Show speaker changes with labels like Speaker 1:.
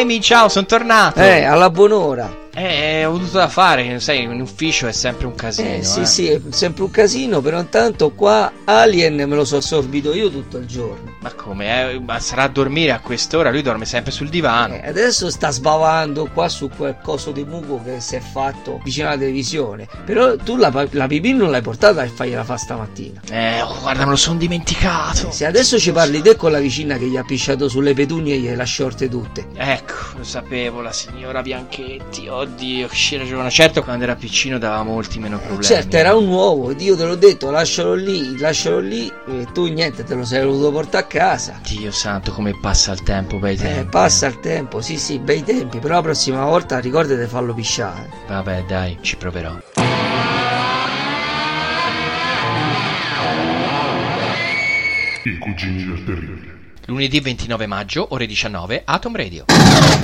Speaker 1: Emi, ciao, sono tornato.
Speaker 2: Eh, alla buon'ora.
Speaker 1: Eh, ho avuto da fare, sai, in ufficio è sempre un casino.
Speaker 2: Eh, sì,
Speaker 1: eh.
Speaker 2: sì, è sempre un casino, però intanto qua Alien me lo so assorbito io tutto il giorno.
Speaker 1: Ma come? Eh? Ma sarà a dormire a quest'ora? Lui dorme sempre sul divano.
Speaker 2: Eh, adesso sta sbavando qua su quel coso di muco che si è fatto vicino alla televisione. Però tu la, la pipì non l'hai portata e fargliela fa stamattina.
Speaker 1: Eh, oh, guarda, me lo sono dimenticato.
Speaker 2: Se adesso ci parli te con la vicina che gli ha pisciato sulle petunie e gliele ha sciorte tutte.
Speaker 1: Ecco, lo sapevo, la signora Bianchetti. Oddio, che scena giovane. Certo, quando era piccino dava molti meno problemi.
Speaker 2: Certo, era un uovo, ed io te l'ho detto, lascialo lì, lascialo lì, e tu niente, te lo sei voluto portare a casa.
Speaker 1: Dio santo, come passa il tempo, bei tempi.
Speaker 2: Eh, passa il tempo, sì sì, bei tempi, però la prossima volta ricordati di farlo pisciare.
Speaker 1: Vabbè, dai, ci proverò.
Speaker 3: I cugini del terribile.
Speaker 1: Lunedì 29 maggio, ore 19, Atom Radio.